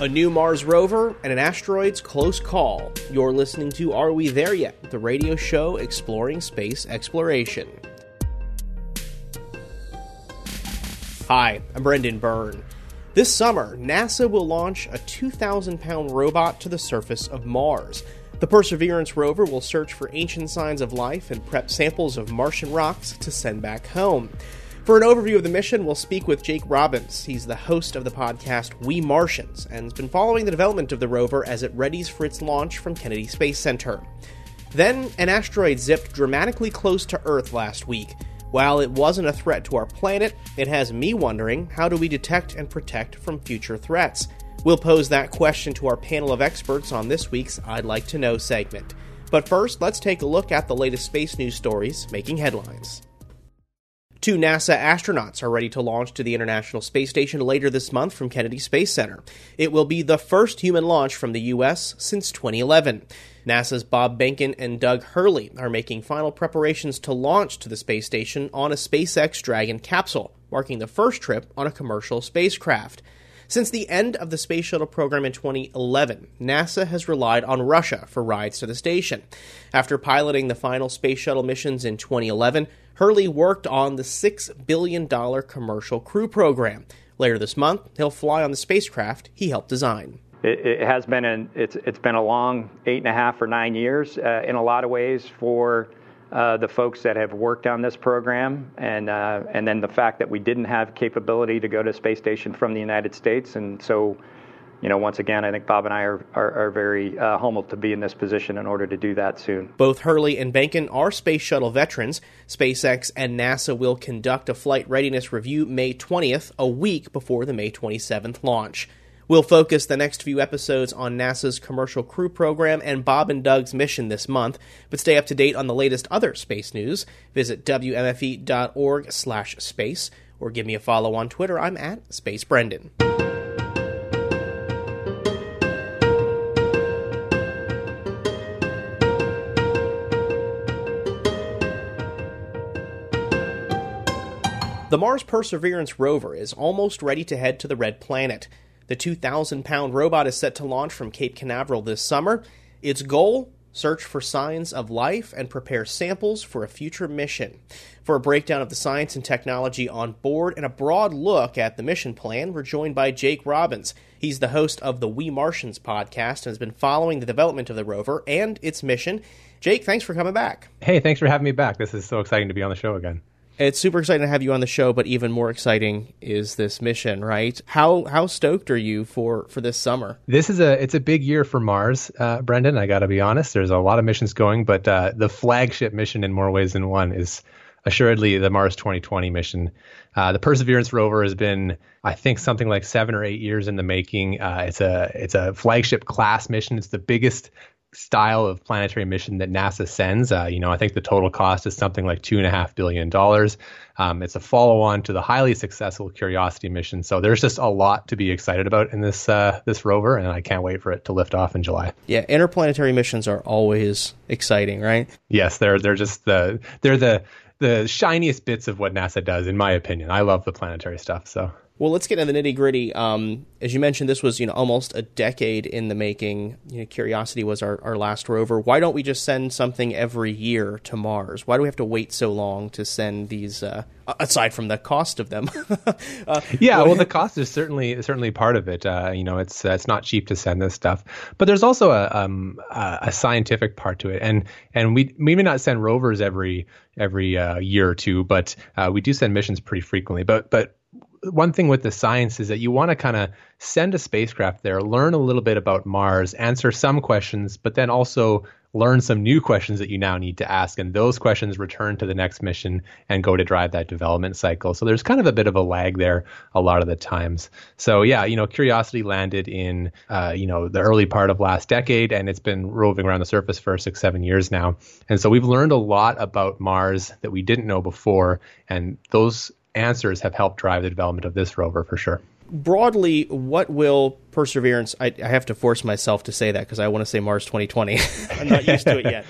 A new Mars rover and an asteroid's close call. You're listening to Are We There Yet? The radio show exploring space exploration. Hi, I'm Brendan Byrne. This summer, NASA will launch a 2,000 pound robot to the surface of Mars. The Perseverance rover will search for ancient signs of life and prep samples of Martian rocks to send back home. For an overview of the mission, we'll speak with Jake Robbins. He's the host of the podcast We Martians and has been following the development of the rover as it readies for its launch from Kennedy Space Center. Then, an asteroid zipped dramatically close to Earth last week. While it wasn't a threat to our planet, it has me wondering how do we detect and protect from future threats? We'll pose that question to our panel of experts on this week's I'd Like to Know segment. But first, let's take a look at the latest space news stories making headlines. Two NASA astronauts are ready to launch to the International Space Station later this month from Kennedy Space Center. It will be the first human launch from the U.S. since 2011. NASA's Bob Behnken and Doug Hurley are making final preparations to launch to the space station on a SpaceX Dragon capsule, marking the first trip on a commercial spacecraft. Since the end of the Space Shuttle program in 2011, NASA has relied on Russia for rides to the station. After piloting the final Space Shuttle missions in 2011, Hurley worked on the $6 billion commercial crew program. Later this month, he'll fly on the spacecraft he helped design. It, it has been an, it's, it's been a long eight and a half or nine years uh, in a lot of ways for uh, the folks that have worked on this program, and uh, and then the fact that we didn't have capability to go to space station from the United States, and so. You know, once again, I think Bob and I are, are, are very uh, humbled to be in this position in order to do that soon. Both Hurley and Behnken are space shuttle veterans. SpaceX and NASA will conduct a flight readiness review May 20th, a week before the May 27th launch. We'll focus the next few episodes on NASA's Commercial Crew Program and Bob and Doug's mission this month, but stay up to date on the latest other space news. Visit wmfe.org slash space, or give me a follow on Twitter. I'm at Space Brendan. The Mars Perseverance rover is almost ready to head to the Red Planet. The 2,000 pound robot is set to launch from Cape Canaveral this summer. Its goal? Search for signs of life and prepare samples for a future mission. For a breakdown of the science and technology on board and a broad look at the mission plan, we're joined by Jake Robbins. He's the host of the We Martians podcast and has been following the development of the rover and its mission. Jake, thanks for coming back. Hey, thanks for having me back. This is so exciting to be on the show again. It's super exciting to have you on the show, but even more exciting is this mission, right? How how stoked are you for for this summer? This is a it's a big year for Mars, uh, Brendan. I got to be honest. There's a lot of missions going, but uh, the flagship mission in more ways than one is assuredly the Mars 2020 mission. Uh, the Perseverance rover has been, I think, something like seven or eight years in the making. Uh, it's a it's a flagship class mission. It's the biggest style of planetary mission that NASA sends. Uh, you know, I think the total cost is something like two and a half billion dollars. Um, it's a follow-on to the highly successful Curiosity mission. So there's just a lot to be excited about in this uh, this rover, and I can't wait for it to lift off in July. Yeah, interplanetary missions are always exciting, right? Yes, they're they're just the they're the the shiniest bits of what NASA does, in my opinion. I love the planetary stuff. So well, let's get into the nitty gritty. Um, as you mentioned, this was you know almost a decade in the making. You know, Curiosity was our, our last rover. Why don't we just send something every year to Mars? Why do we have to wait so long to send these? Uh, aside from the cost of them. uh, yeah, well, the cost is certainly certainly part of it. Uh, you know, it's uh, it's not cheap to send this stuff, but there's also a um, a scientific part to it, and and we we may not send rovers every every uh, year or two, but uh, we do send missions pretty frequently. But but one thing with the science is that you want to kind of send a spacecraft there, learn a little bit about Mars, answer some questions, but then also learn some new questions that you now need to ask. And those questions return to the next mission and go to drive that development cycle. So there's kind of a bit of a lag there a lot of the times. So yeah, you know, Curiosity landed in, uh, you know, the early part of last decade and it's been roving around the surface for six, seven years now. And so we've learned a lot about Mars that we didn't know before. And those answers have helped drive the development of this rover for sure. Broadly, what will Perseverance? I, I have to force myself to say that because I want to say Mars 2020. I'm not used to it yet.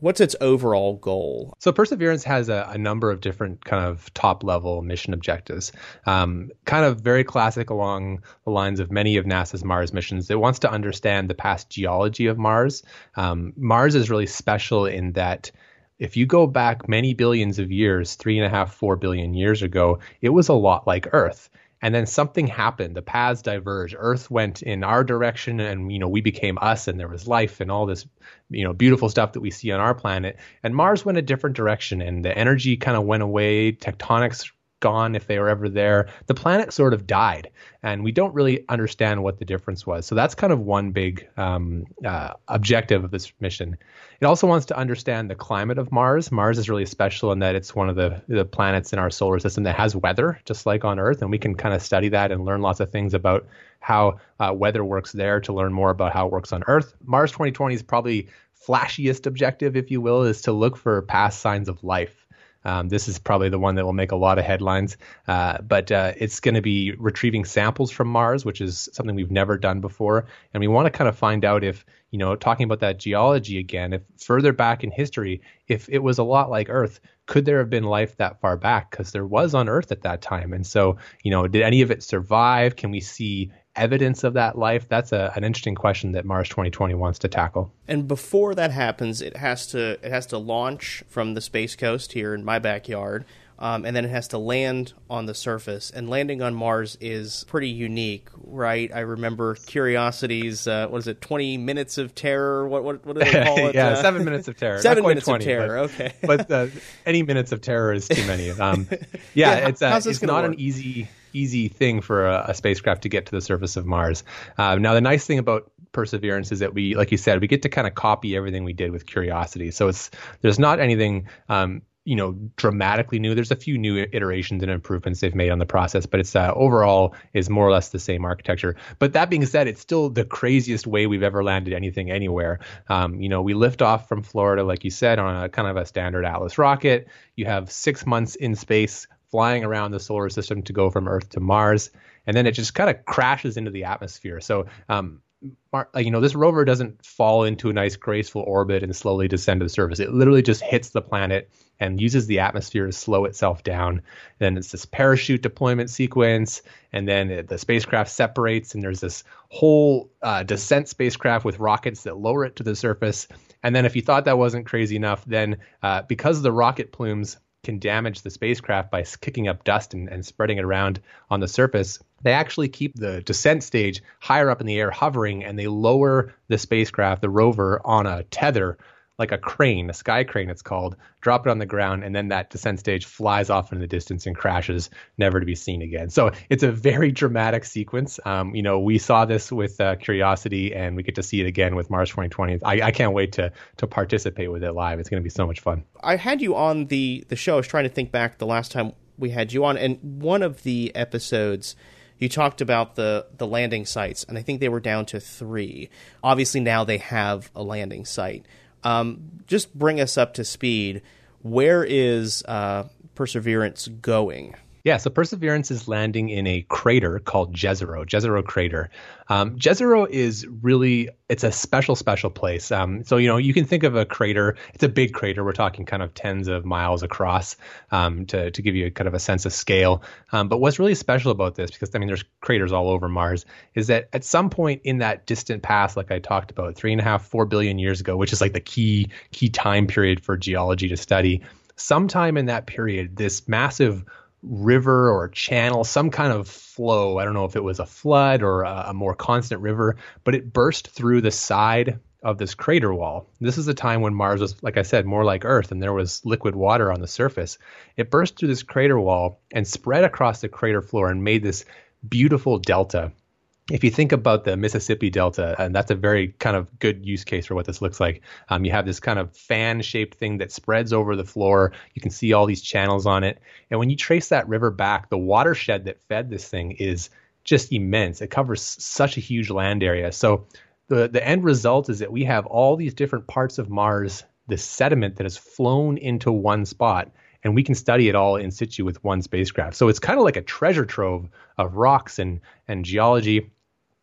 What's its overall goal? So Perseverance has a, a number of different kind of top level mission objectives, um, kind of very classic along the lines of many of NASA's Mars missions. It wants to understand the past geology of Mars. Um, Mars is really special in that if you go back many billions of years, three and a half, four billion years ago, it was a lot like Earth. And then something happened. The paths diverged. Earth went in our direction and you know we became us and there was life and all this you know beautiful stuff that we see on our planet. And mars went a different direction and the energy kind of went away. Tectonics gone if they were ever there. The planet sort of died, and we don't really understand what the difference was. So that's kind of one big um, uh, objective of this mission. It also wants to understand the climate of Mars. Mars is really special in that it's one of the, the planets in our solar system that has weather, just like on Earth, and we can kind of study that and learn lots of things about how uh, weather works there to learn more about how it works on Earth. Mars 2020 is probably flashiest objective, if you will, is to look for past signs of life. Um, this is probably the one that will make a lot of headlines, uh, but uh, it's going to be retrieving samples from Mars, which is something we've never done before, and we want to kind of find out if you know, talking about that geology again, if further back in history, if it was a lot like Earth, could there have been life that far back? Because there was on Earth at that time, and so you know, did any of it survive? Can we see evidence of that life? That's a, an interesting question that Mars 2020 wants to tackle. And before that happens, it has to it has to launch from the space coast here in my backyard. Um, and then it has to land on the surface. And landing on Mars is pretty unique, right? I remember Curiosity's, uh, what is it, 20 minutes of terror? What what, what do they call it? yeah, uh, seven minutes of terror. seven minutes 20, of terror, but, okay. but uh, any minutes of terror is too many. Um, yeah, yeah, it's, uh, it's not work? an easy easy thing for a, a, spacecraft to get to the surface of Mars. Uh, now, the nice thing about Perseverance is that we, like you said, we get to kind of copy everything we did with Curiosity. So it's there's not anything. Um, you know, dramatically new. There's a few new iterations and improvements they've made on the process, but it's uh, overall is more or less the same architecture. But that being said, it's still the craziest way we've ever landed anything anywhere. Um, you know, we lift off from Florida, like you said, on a kind of a standard Atlas rocket. You have six months in space flying around the solar system to go from Earth to Mars, and then it just kind of crashes into the atmosphere. So, um, you know, this rover doesn't fall into a nice graceful orbit and slowly descend to the surface. It literally just hits the planet and uses the atmosphere to slow itself down. Then it's this parachute deployment sequence, and then it, the spacecraft separates, and there's this whole uh, descent spacecraft with rockets that lower it to the surface. And then, if you thought that wasn't crazy enough, then uh, because the rocket plumes can damage the spacecraft by kicking up dust and, and spreading it around on the surface, they actually keep the descent stage higher up in the air hovering and they lower the spacecraft, the rover, on a tether like a crane, a sky crane it's called, drop it on the ground, and then that descent stage flies off in the distance and crashes, never to be seen again. So it's a very dramatic sequence. Um, you know, we saw this with uh, Curiosity, and we get to see it again with Mars 2020. I, I can't wait to to participate with it live. It's going to be so much fun. I had you on the the show. I was trying to think back the last time we had you on, and one of the episodes you talked about the the landing sites, and I think they were down to three. Obviously, now they have a landing site. Um, just bring us up to speed. Where is uh, Perseverance going? Yeah, so Perseverance is landing in a crater called Jezero, Jezero crater. Um, Jezero is really it's a special, special place. Um, so you know you can think of a crater. It's a big crater. We're talking kind of tens of miles across um, to to give you a, kind of a sense of scale. Um, but what's really special about this, because I mean there's craters all over Mars, is that at some point in that distant past, like I talked about, three and a half, four billion years ago, which is like the key key time period for geology to study. Sometime in that period, this massive river or channel, some kind of flow. I don't know if it was a flood or a, a, more constant river, but it burst through the side of this crater wall. This is a time when Mars was, like I said, more like Earth and there was liquid water on the surface. It burst through this crater wall and spread across the crater floor and made this beautiful delta if you think about the Mississippi Delta, and that's a very kind of good use case for what this looks like. Um, you have this kind of fan shaped thing that spreads over the floor. You can see all these channels on it. And when you trace that river back, the watershed that fed this thing is just immense. It covers such a huge land area. So the, the end result is that we have all these different parts of Mars, the sediment that has flown into one spot and we can study it all in situ with one spacecraft. So it's kind of like a treasure trove of rocks and and geology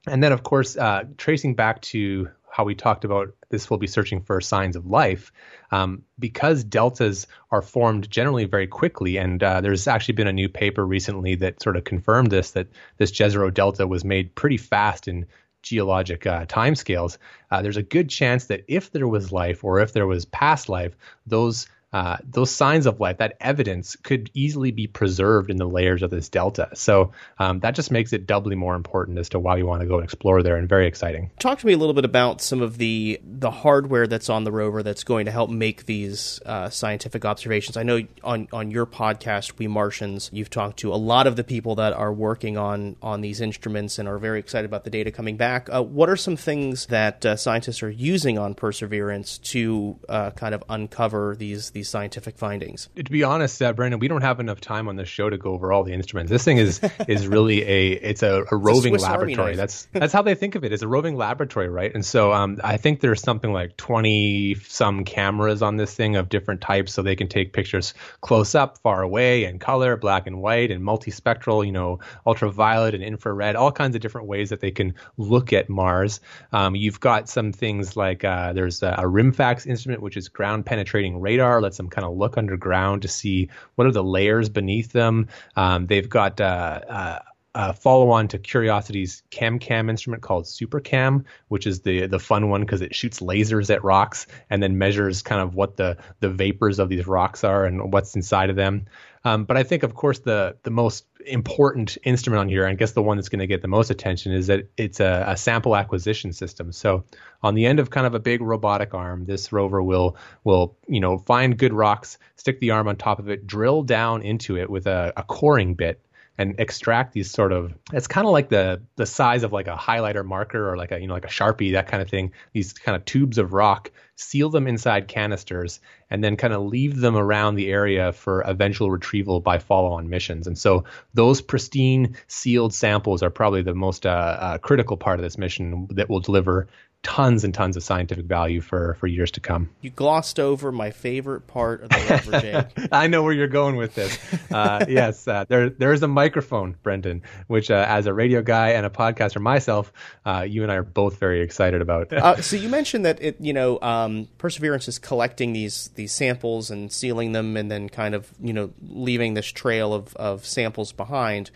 and then, of course, uh, tracing back to how we talked about this will be searching for signs of life. Um, because deltas are formed generally very quickly, and uh, there's actually been a new paper recently that sort of confirmed this that this Jezero delta was made pretty fast in geologic uh, timescales. Uh, there's a good chance that if there was life or if there was past life, those uh, those signs of life, that evidence could easily be preserved in the layers of this delta. So um, that just makes it doubly more important as to why we want to go and explore there, and very exciting. Talk to me a little bit about some of the the hardware that's on the rover that's going to help make these uh, scientific observations. I know on on your podcast, We Martians, you've talked to a lot of the people that are working on on these instruments and are very excited about the data coming back. Uh, what are some things that uh, scientists are using on Perseverance to uh, kind of uncover these these scientific findings. To be honest, uh, Brandon, we don't have enough time on this show to go over all the instruments. This thing is is really a it's a, a roving it's a laboratory. That's that's how they think of it It's a roving laboratory, right? And so um, I think there's something like 20 some cameras on this thing of different types, so they can take pictures close up, far away, and color, black and white, and multispectral, you know, ultraviolet and infrared, all kinds of different ways that they can look at Mars. Um, you've got some things like uh, there's a, a RIMFAX instrument, which is ground penetrating radar, lets them kind of look underground to see what are the layers beneath them. Um, they've got uh, uh, a follow on to Curiosity's ChemCam instrument called SuperCam, which is the the fun one because it shoots lasers at rocks and then measures kind of what the the vapors of these rocks are and what's inside of them. Um, but I think, of course, the the most important instrument on here, I guess the one that's going to get the most attention, is that it's a, a, sample acquisition system. So on the end of kind of a big robotic arm, this rover will will you know find good rocks, stick the arm on top of it, drill down into it with a, a coring bit, and extract these sort of it's kind of like the the size of like a highlighter marker or like a you know like a sharpie that kind of thing. These kind of tubes of rock seal them inside canisters and then kind of leave them around the area for eventual retrieval by follow-on missions. And so those pristine sealed samples are probably the most uh, uh, critical part of this mission that will deliver tons and tons of scientific value for for years to come. You glossed over my favorite part of the rover, I know where you're going with this. Uh, yes, uh, there there is a microphone, Brendan, which uh, as a radio guy and a podcaster myself, uh, you and I are both very excited about. Uh, so you mentioned that it, you know, um, Perseverance is collecting these these samples and sealing them, and then kind of you know leaving this trail of of samples behind,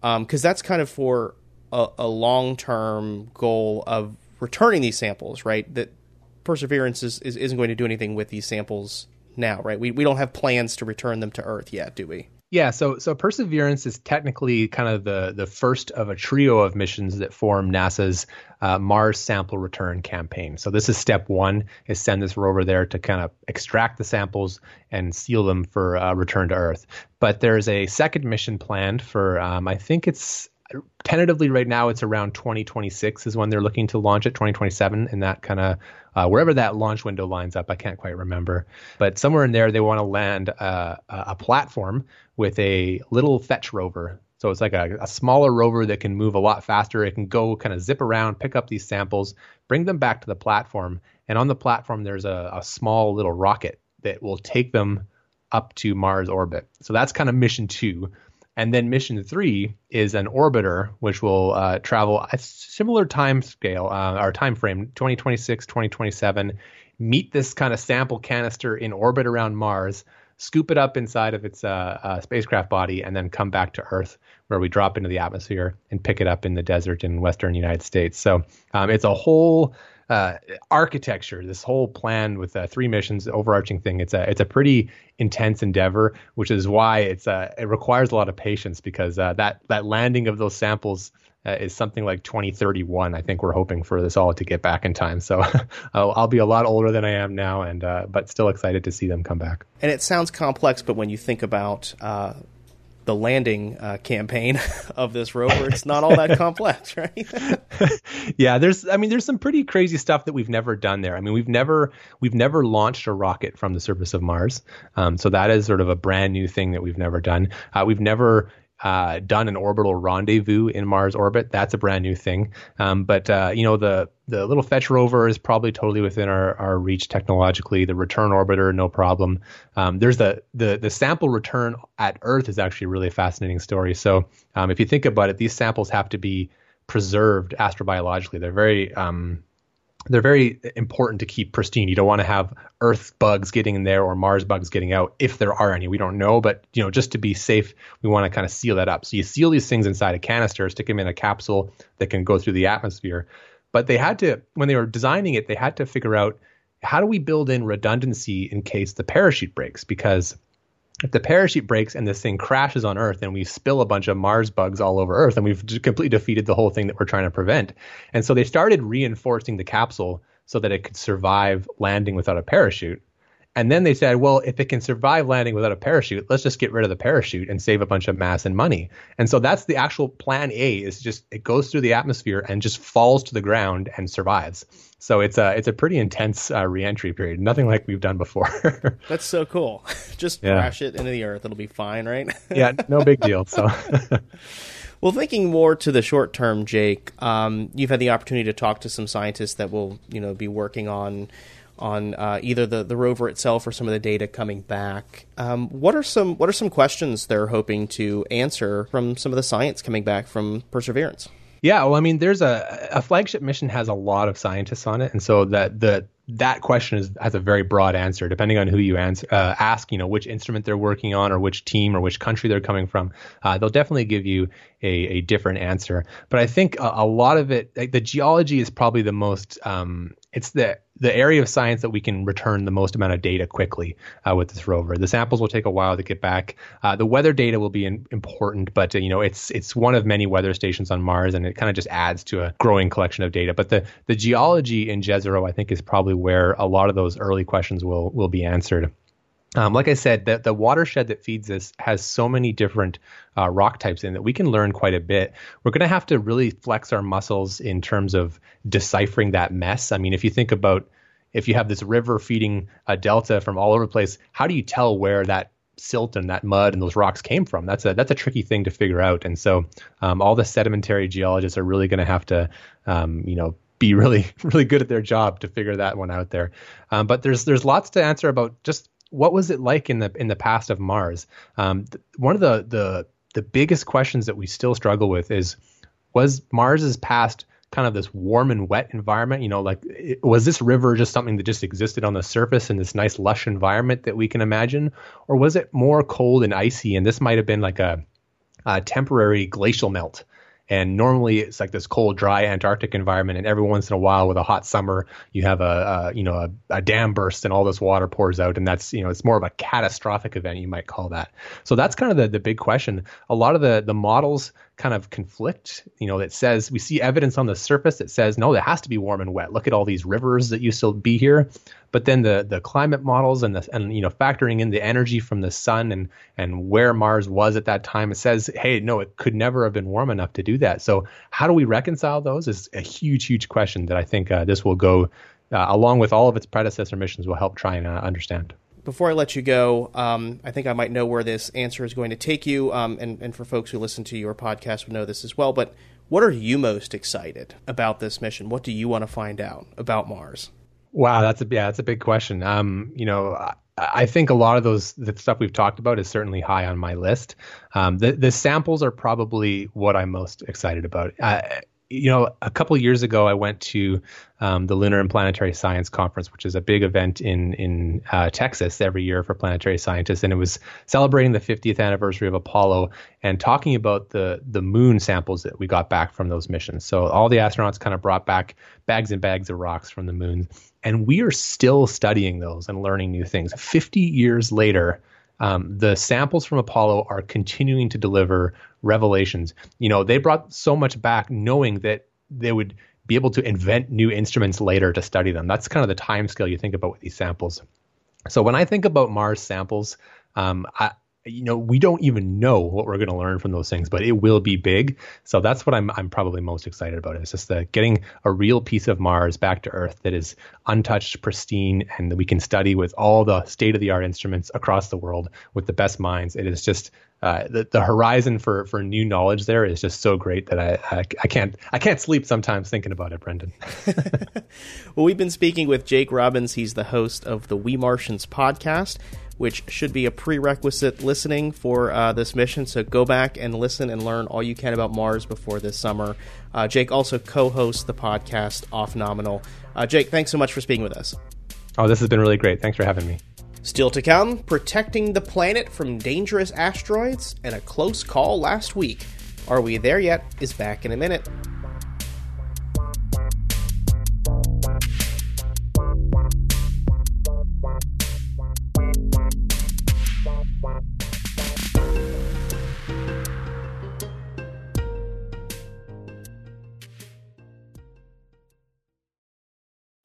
because um, that's kind of for a, a long term goal of returning these samples, right? That Perseverance is, is, isn't going to do anything with these samples now, right? We, we don't have plans to return them to Earth yet, do we? Yeah, so so Perseverance is technically kind of the the first of a trio of missions that form NASA's uh, Mars sample return campaign. So this is step one: is send this rover there to kind of extract the samples and seal them for uh, return to Earth. But there's a second mission planned for um, I think it's tentatively right now it's around 2026 is when they're looking to launch it 2027 and that kind of uh, wherever that launch window lines up i can't quite remember. But somewhere in there they want to land uh, a platform with a little fetch rover. So it's like a, a, smaller rover that can move a lot faster. It can go kind of zip around pick up these samples bring them back to the platform and on the platform there's a, a small little rocket that will take them up to mars orbit. So that's kind of mission two and then mission three is an orbiter, which will uh, travel a similar time scale uh, or time frame, 2026, 2027, meet this kind of sample canister in orbit around Mars, scoop it up inside of its uh, uh, spacecraft body, and then come back to Earth, where we drop into the atmosphere and pick it up in the desert in western United States. So um, it's a whole uh, architecture, this whole plan with uh, three missions, overarching thing. It's a it's a pretty intense endeavor, which is why it's uh, it requires a lot of patience because uh, that that landing of those samples. Uh, is something like 2031. I think we're hoping for this all to get back in time. So I'll, I'll, be a lot older than I am now, and uh, but still excited to see them come back. And it sounds complex, but when you think about the landing uh, campaign of this rover, it's not all that complex, right? yeah, there's I mean there's some pretty crazy stuff that we've never done there. I mean we've never we've never launched a rocket from the surface of Mars, um, so that is sort of a brand new thing that we've never done. Uh, we've never uh, done an orbital rendezvous in Mars orbit. That's a brand new thing. Um, but uh, you know the the little fetch rover is probably totally within our, our reach technologically. The return orbiter, no problem. Um, there's the, the the sample return at Earth is actually a really fascinating story. So um, if you think about it, these samples have to be preserved astrobiologically. They're very um, they're very important to keep pristine. You don't want to have Earth bugs getting in there or Mars bugs getting out if there are any. We don't know, but you know, just to be safe, we want to kind of seal that up. So you seal these things inside a canister, stick them in a capsule that can go through the atmosphere. But they had to, when they were designing it, they had to figure out how do we build in redundancy in case the parachute breaks? Because if the parachute breaks and this thing crashes on Earth and we spill a bunch of Mars bugs all over Earth, and we've completely defeated the whole thing that we're trying to prevent. And so they started reinforcing the capsule so that it could survive landing without a parachute. And then they said, well, if it can survive landing without a parachute, let's just get rid of the parachute and save a bunch of mass and money. And so that's the actual plan A is just it goes through the atmosphere and just falls to the ground and survives. So it's a it's a pretty intense uh, reentry period. Nothing like we've done before. that's so cool. Just yeah. crash it into the earth; it'll be fine, right? yeah, no big deal. So. Well, thinking more to the short term, Jake, um, you've had the opportunity to talk to some scientists that will, you know, be working on on uh, either the, the rover itself or some of the data coming back. Um, what are some what are some questions they're hoping to answer from some of the science coming back from Perseverance? Yeah, well, I mean, there's a a flagship mission has a lot of scientists on it, and so that the that question is, has a very broad answer depending on who you answer, uh, ask. You know, which instrument they're working on, or which team, or which country they're coming from. Uh, they'll definitely give you a, a different answer. But I think a, a lot of it, like the geology, is probably the most. Um, it's the the area of science that we can return the most amount of data quickly uh, with this rover. The samples will take a while to get back. Uh, the weather data will be in, important, but uh, you know it's it's one of many weather stations on Mars, and it kind of just adds to a growing collection of data. But the the geology in Jezero, I think, is probably where a lot of those early questions will will be answered. Um, like I said, the, the watershed that feeds this has so many different uh, rock types in that we can learn quite a bit. We're going to have to really flex our muscles in terms of deciphering that mess. I mean, if you think about if you have this river feeding a delta from all over the place, how do you tell where that silt and that mud and those rocks came from? That's a that's a tricky thing to figure out. And so, um, all the sedimentary geologists are really going to have to, um, you know, be really really good at their job to figure that one out there. Um, but there's there's lots to answer about just what was it like in the in the past of Mars? Um, th- one of the the the biggest questions that we still struggle with is was Mars's past kind of this warm and wet environment? You know, like it, was this river just something that just existed on the surface in this nice lush environment that we can imagine, or was it more cold and icy? And this might have been like a, a temporary glacial melt and normally it's like this cold, dry Antarctic environment, and every once in a while, with a hot summer, you have a, a you know a, a, dam burst and all this water pours out, and that's you know it's more of a catastrophic event you might call that. So that's kind of the the big question. A lot of the the models kind of conflict. You know, that says we see evidence on the surface that says no, it has to be warm and wet. Look at all these rivers that used to be here, but then the the climate models and the and you know factoring in the energy from the sun and and where Mars was at that time, it says hey, no, it could never have been warm enough to do that. So how do we reconcile those? Is a huge huge question that I think uh, this will go. Uh, along with all of its predecessor missions, will help try and uh, understand before I let you go, um, I think I might know where this answer is going to take you. Um, and, and for folks who listen to your podcast would know this as well. But what are you most excited about this mission? What do you want to find out about Mars? Wow, that's a yeah, that's a big question. Um, you know, I, I think a lot of those the stuff we've talked about is certainly high on my list. Um, the the samples are probably what I'm most excited about. Uh, you know, a couple years ago, I went to um, the Lunar and Planetary Science Conference, which is a big event in in uh, Texas every year for planetary scientists, and it was celebrating the 50th anniversary of Apollo and talking about the the moon samples that we got back from those missions. So all the astronauts kind of brought back bags and bags of rocks from the moon, and we are still studying those and learning new things. 50 years later. Um, the samples from Apollo are continuing to deliver revelations. You know, they brought so much back knowing that they would be able to invent new instruments later to study them. That's kind of the time scale you think about with these samples. So when I think about Mars samples, um, I, you know, we don't even know what we're going to learn from those things, but it will be big. So that's what I'm I'm probably most excited about. It's just the getting a real piece of Mars back to Earth that is untouched, pristine, and that we can study with all the state of the art instruments across the world with the best minds. It is just uh, the, the horizon for for new knowledge there is just so great that I, I, I can't I can't sleep sometimes thinking about it, Brendan. well, we've been speaking with Jake Robbins. He's the host of the We Martians podcast. Which should be a prerequisite listening for uh, this mission. So go back and listen and learn all you can about Mars before this summer. Uh, Jake also co hosts the podcast Off Nominal. Uh, Jake, thanks so much for speaking with us. Oh, this has been really great. Thanks for having me. Still to come, protecting the planet from dangerous asteroids and a close call last week. Are We There Yet? is back in a minute.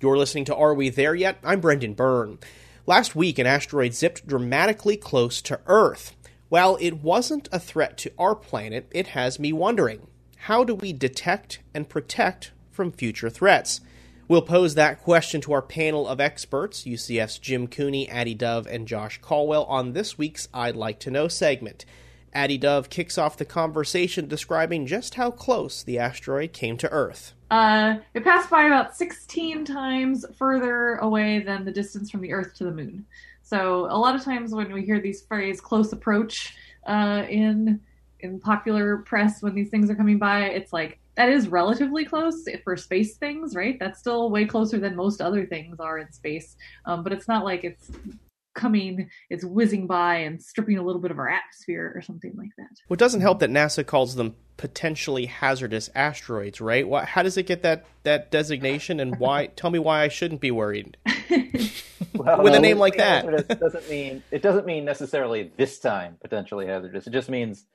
You're listening to Are We There Yet? I'm Brendan Byrne. Last week, an asteroid zipped dramatically close to Earth. While it wasn't a threat to our planet, it has me wondering how do we detect and protect from future threats? We'll pose that question to our panel of experts, UCF's Jim Cooney, Addie Dove, and Josh Colwell, on this week's I'd Like to Know segment. Addie Dove kicks off the conversation describing just how close the asteroid came to Earth. Uh, it passed by about 16 times further away than the distance from the Earth to the Moon. So a lot of times when we hear these phrase "close approach" uh, in in popular press when these things are coming by, it's like that is relatively close for space things, right? That's still way closer than most other things are in space. Um, but it's not like it's coming, it's whizzing by and stripping a little bit of our atmosphere or something like that. Well, it doesn't help that NASA calls them potentially hazardous asteroids, right? Why, how does it get that, that designation, and why? tell me why I shouldn't be worried. well, with a name like that, doesn't mean it doesn't mean necessarily this time potentially hazardous. It just means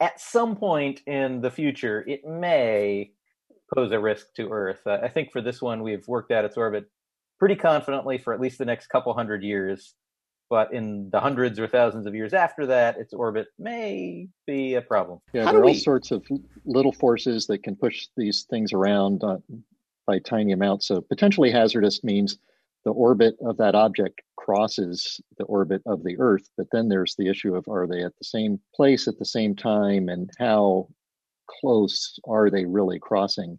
at some point in the future it may pose a risk to Earth. Uh, I think for this one, we've worked out its orbit pretty confidently for at least the next couple hundred years but in the hundreds or thousands of years after that, its orbit may be a problem. Yeah, How there are we... all sorts of little forces that can push these things around uh, by tiny amounts. So potentially hazardous means the orbit of that object crosses the orbit of the Earth, but then there's the issue of are they at the same place at the same time and how close are they really crossing?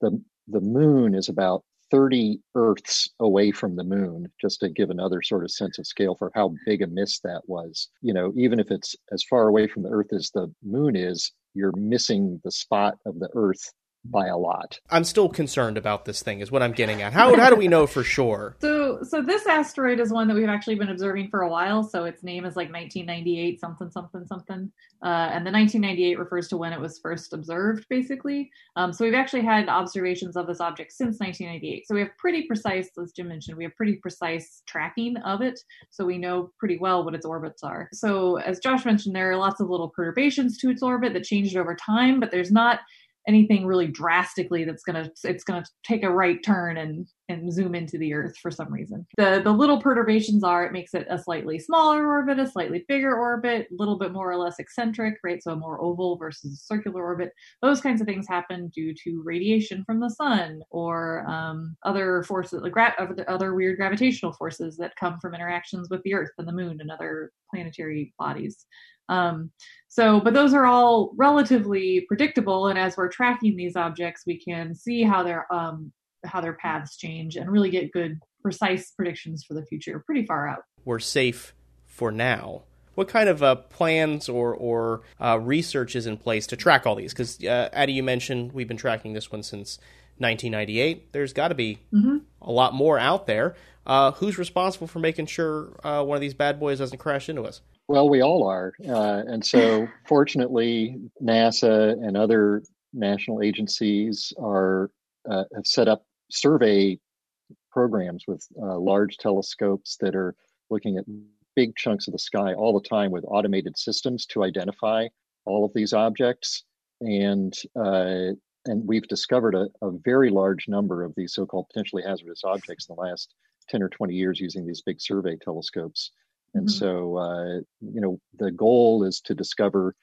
The the moon is about 30 Earths away from the moon, just to give another sort of sense of scale for how big a miss that was. You know, even if it's as far away from the Earth as the moon is, you're missing the spot of the Earth by a lot. I'm still concerned about this thing is what I'm getting at. How how do we know for sure? So so this asteroid is one that we've actually been observing for a while. So its name is like 1998 something something something, uh, and the 1998 refers to when it was first observed, basically. Um, so we've actually had observations of this object since 1998. So we have pretty precise, as Jim mentioned, we have pretty precise tracking of it. So we know pretty well what its orbits are. So as Josh mentioned, there are lots of little perturbations to its orbit that changed over time, but there's not anything really drastically that's gonna it's gonna take a right turn and and zoom into the earth for some reason. The the little perturbations are it makes it a slightly smaller orbit a slightly bigger orbit a little bit more or less eccentric right? So a more oval versus a circular orbit. Those kinds of things happen due to radiation from the sun or um, other forces like gra- other weird gravitational forces that come from interactions with the earth and the moon and other planetary bodies um, so, but those are all relatively predictable, and as we're tracking these objects, we can see how their um, how their paths change and really get good, precise predictions for the future, pretty far out. We're safe for now. What kind of uh, plans or or uh, research is in place to track all these? Because uh, Addie, you mentioned we've been tracking this one since 1998. There's got to be mm-hmm. a lot more out there. Uh, who's responsible for making sure uh, one of these bad boys doesn't crash into us? Well, we all are. Uh, and so, fortunately, NASA and other national agencies are uh, have set up survey programs with uh, large telescopes that are looking at big chunks of the sky all the time with automated systems to identify all of these objects. And uh, and we've discovered a, a very large number of these so-called potentially hazardous objects in the last 10 or 20 years using these big survey telescopes. And mm-hmm. so, uh, you know, the goal is to discover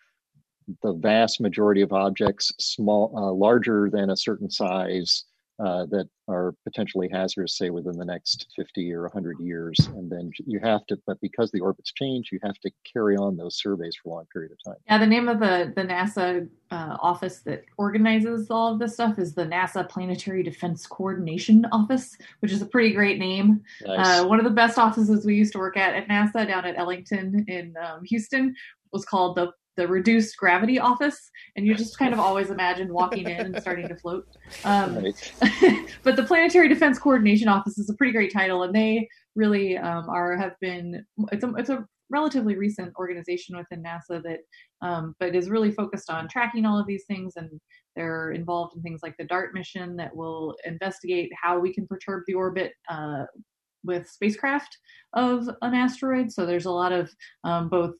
the vast majority of objects small, uh, larger than a certain size, uh, that are potentially hazardous, say within the next 50 or 100 years. And then you have to, but because the orbits change, you have to carry on those surveys for a long period of time. Yeah, the name of the, the NASA uh, office that organizes all of this stuff is the NASA Planetary Defense Coordination Office, which is a pretty great name. Nice. Uh, one of the best offices we used to work at at NASA down at Ellington in um, Houston was called the the reduced gravity office, and you just kind of always imagine walking in and starting to float. Um, right. but the Planetary Defense Coordination Office is a pretty great title, and they really um, are have been. It's a it's a relatively recent organization within NASA that, um, but is really focused on tracking all of these things, and they're involved in things like the DART mission that will investigate how we can perturb the orbit. Uh, with spacecraft of an asteroid. So there's a lot of um, both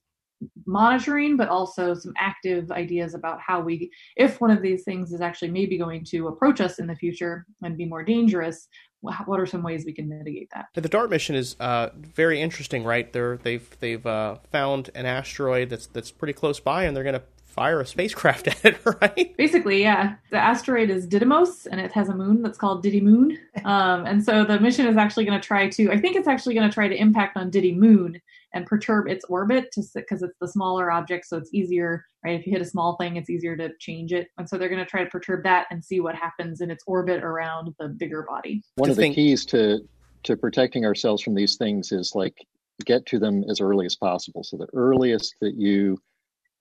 monitoring, but also some active ideas about how we, if one of these things is actually maybe going to approach us in the future and be more dangerous, what are some ways we can mitigate that? The DART mission is uh, very interesting, right? They're, they've they've uh, found an asteroid that's that's pretty close by, and they're going to fire a spacecraft at it, right? Basically, yeah. The asteroid is Didymos, and it has a moon that's called Didymoon. Um, and so the mission is actually going to try to, I think it's actually going to try to impact on Didymoon and perturb its orbit to because it's the smaller object, so it's easier, right? If you hit a small thing, it's easier to change it. And so they're going to try to perturb that and see what happens in its orbit around the bigger body. One of the keys to to protecting ourselves from these things is like get to them as early as possible. So the earliest that you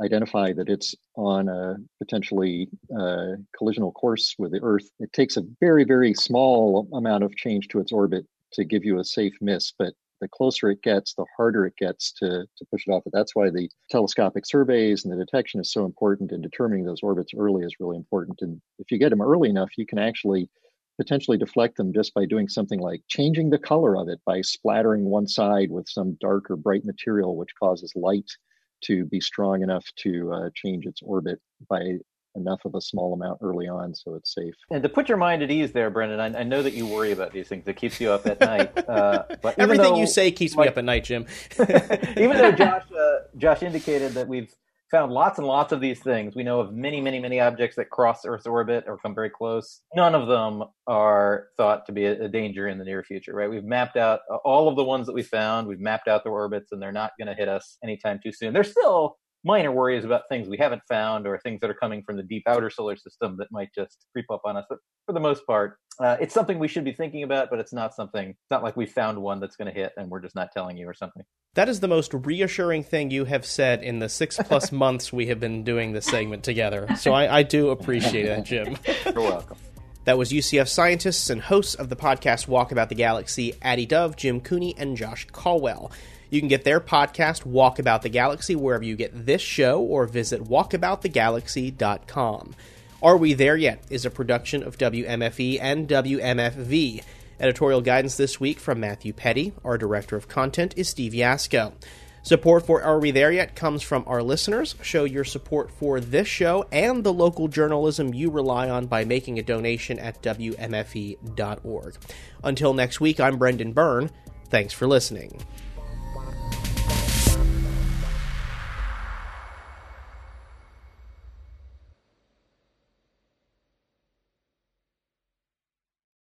identify that it's on a potentially uh, collisional course with the Earth, it takes a very, very small amount of change to its orbit to give you a safe miss. But the closer it gets, the harder it gets to, to push it off. But that's why the telescopic surveys and the detection is so important, and determining those orbits early is really important. And if you get them early enough, you can actually potentially deflect them just by doing something like changing the color of it by splattering one side with some dark or bright material, which causes light to be strong enough to uh, change its orbit by enough of a small amount early on so it's safe. And to put your mind at ease there, Brendan, I, I know that you worry about these things. It keeps you up at night. Uh, but everything though, you say keeps like, me up at night, Jim. even though Josh, uh, Josh indicated that we've found lots and lots of these things. We know of many, many, many objects that cross Earth's orbit or come very close. None of them are thought to be a, a danger in the near future, right? We've mapped out uh, all of the ones that we found. We've mapped out their orbits, and they're not going to hit us anytime too soon. They're still minor worries about things we haven't found or things that are coming from the deep outer solar system that might just creep up on us. But for the most part, uh, it's something we should be thinking about, but it's not something, it's not like we found one that's going to hit and we're just not telling you or something. That is the most reassuring thing you have said in the six plus months we have been doing this segment together. So I, I do appreciate that, Jim. You're welcome. That was UCF scientists and hosts of the podcast Walk About the Galaxy, Addie Dove, Jim Cooney, and Josh Colwell. You can get their podcast, Walk About the Galaxy, wherever you get this show, or visit walkaboutthegalaxy.com. Are We There Yet is a production of WMFE and WMFV. Editorial guidance this week from Matthew Petty. Our director of content is Steve Yasko. Support for Are We There Yet comes from our listeners. Show your support for this show and the local journalism you rely on by making a donation at WMFE.org. Until next week, I'm Brendan Byrne. Thanks for listening.